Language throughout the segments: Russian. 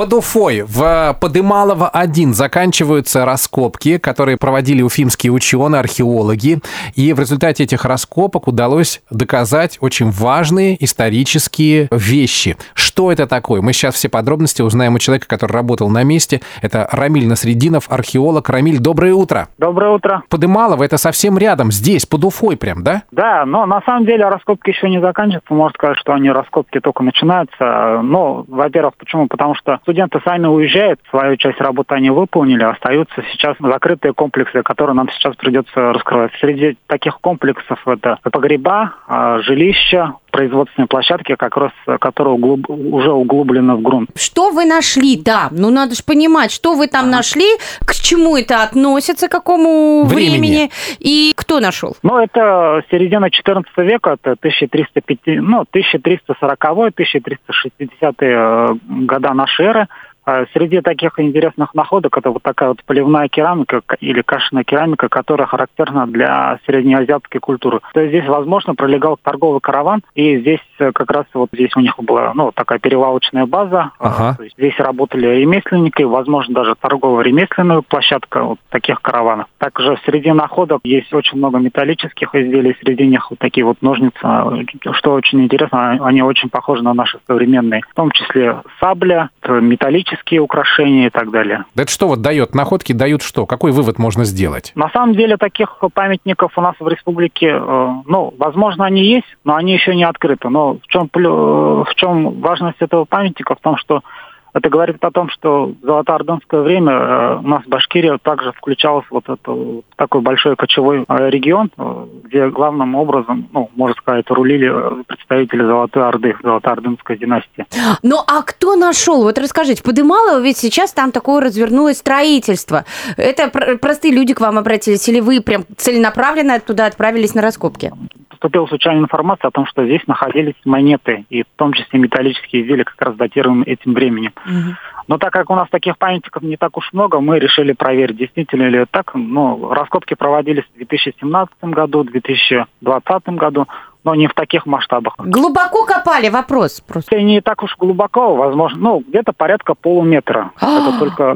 Под Уфой в Подымалово-1 заканчиваются раскопки, которые проводили уфимские ученые, археологи. И в результате этих раскопок удалось доказать очень важные исторические вещи. Что это такое? Мы сейчас все подробности узнаем у человека, который работал на месте. Это Рамиль Насрединов, археолог. Рамиль, доброе утро. Доброе утро. Подымалово – это совсем рядом, здесь, под Уфой прям, да? Да, но на самом деле раскопки еще не заканчиваются. Можно сказать, что они раскопки только начинаются. Но, во-первых, почему? Потому что студенты сами уезжают, свою часть работы они выполнили, остаются сейчас закрытые комплексы, которые нам сейчас придется раскрывать. Среди таких комплексов это погреба, а, жилища, производственные площадки, как раз которые углуб, уже углублены в грунт. Что вы нашли? Да, ну надо же понимать, что вы там ага. нашли, к чему это относится, к какому времени, времени и кто нашел? Ну, это середина 14 века, это 1305, ну, 1340-1360 э, года нашей эры. А среди таких интересных находок это вот такая вот поливная керамика или кашиная керамика, которая характерна для среднеазиатской культуры. То есть здесь, возможно, пролегал торговый караван, и здесь э, как раз вот здесь у них была ну, такая перевалочная база. Ага. То есть здесь работали ремесленники, возможно, даже торгово-ремесленная площадка вот таких караванов. Также среди находок есть очень много металлических изделий, среди них вот такие вот ножницы. Что очень интересно, они очень похожи на наши современные, в том числе сабля, металлические металлические украшения и так далее. Да это что вот дает? Находки дают что? Какой вывод можно сделать? На самом деле таких памятников у нас в республике, э, ну, возможно, они есть, но они еще не открыты. Но в чем, в чем важность этого памятника? В том, что это говорит о том, что в золотоордынское время э, у нас Башкирия также включалась вот это такой большой кочевой э, регион, э, где главным образом, ну, можно сказать, рулили представители Золотой Орды, Золотоордынской династии. Ну, а кто нашел? Вот расскажите, Подымалово ведь сейчас там такое развернулось строительство. Это простые люди к вам обратились, или вы прям целенаправленно туда отправились на раскопки? Поступила случайная информация о том, что здесь находились монеты, и в том числе металлические изделия, как раз датированы этим временем. Угу. Но так как у нас таких памятников не так уж много, мы решили проверить, действительно ли это так. Ну, раскопки проводились в 2017 году, в 2020 году, но не в таких масштабах. Глубоко копали, вопрос просто. Не так уж глубоко, возможно, ну, где-то порядка полуметра. Это только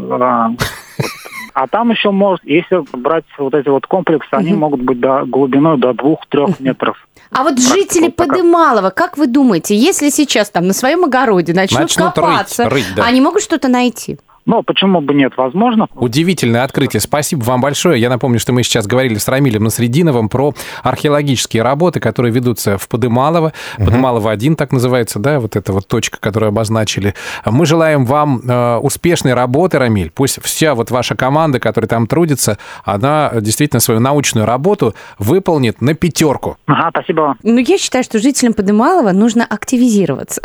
а, там еще может, если брать вот эти вот комплексы, они могут быть до глубиной до двух-трех метров. А вот жители Подымалова, как вы думаете, если сейчас там на своем огороде начнут, начнут копаться, рыть, рыть, да. они могут что-то найти? Но почему бы нет, возможно. Удивительное открытие. Спасибо вам большое. Я напомню, что мы сейчас говорили с Рамилем Насрединовым про археологические работы, которые ведутся в Подымалово. Угу. Подымалово-1 так называется, да, вот эта вот точка, которую обозначили. Мы желаем вам э, успешной работы, Рамиль. Пусть вся вот ваша команда, которая там трудится, она действительно свою научную работу выполнит на пятерку. Ага, спасибо. Ну, я считаю, что жителям Подымалова нужно активизироваться.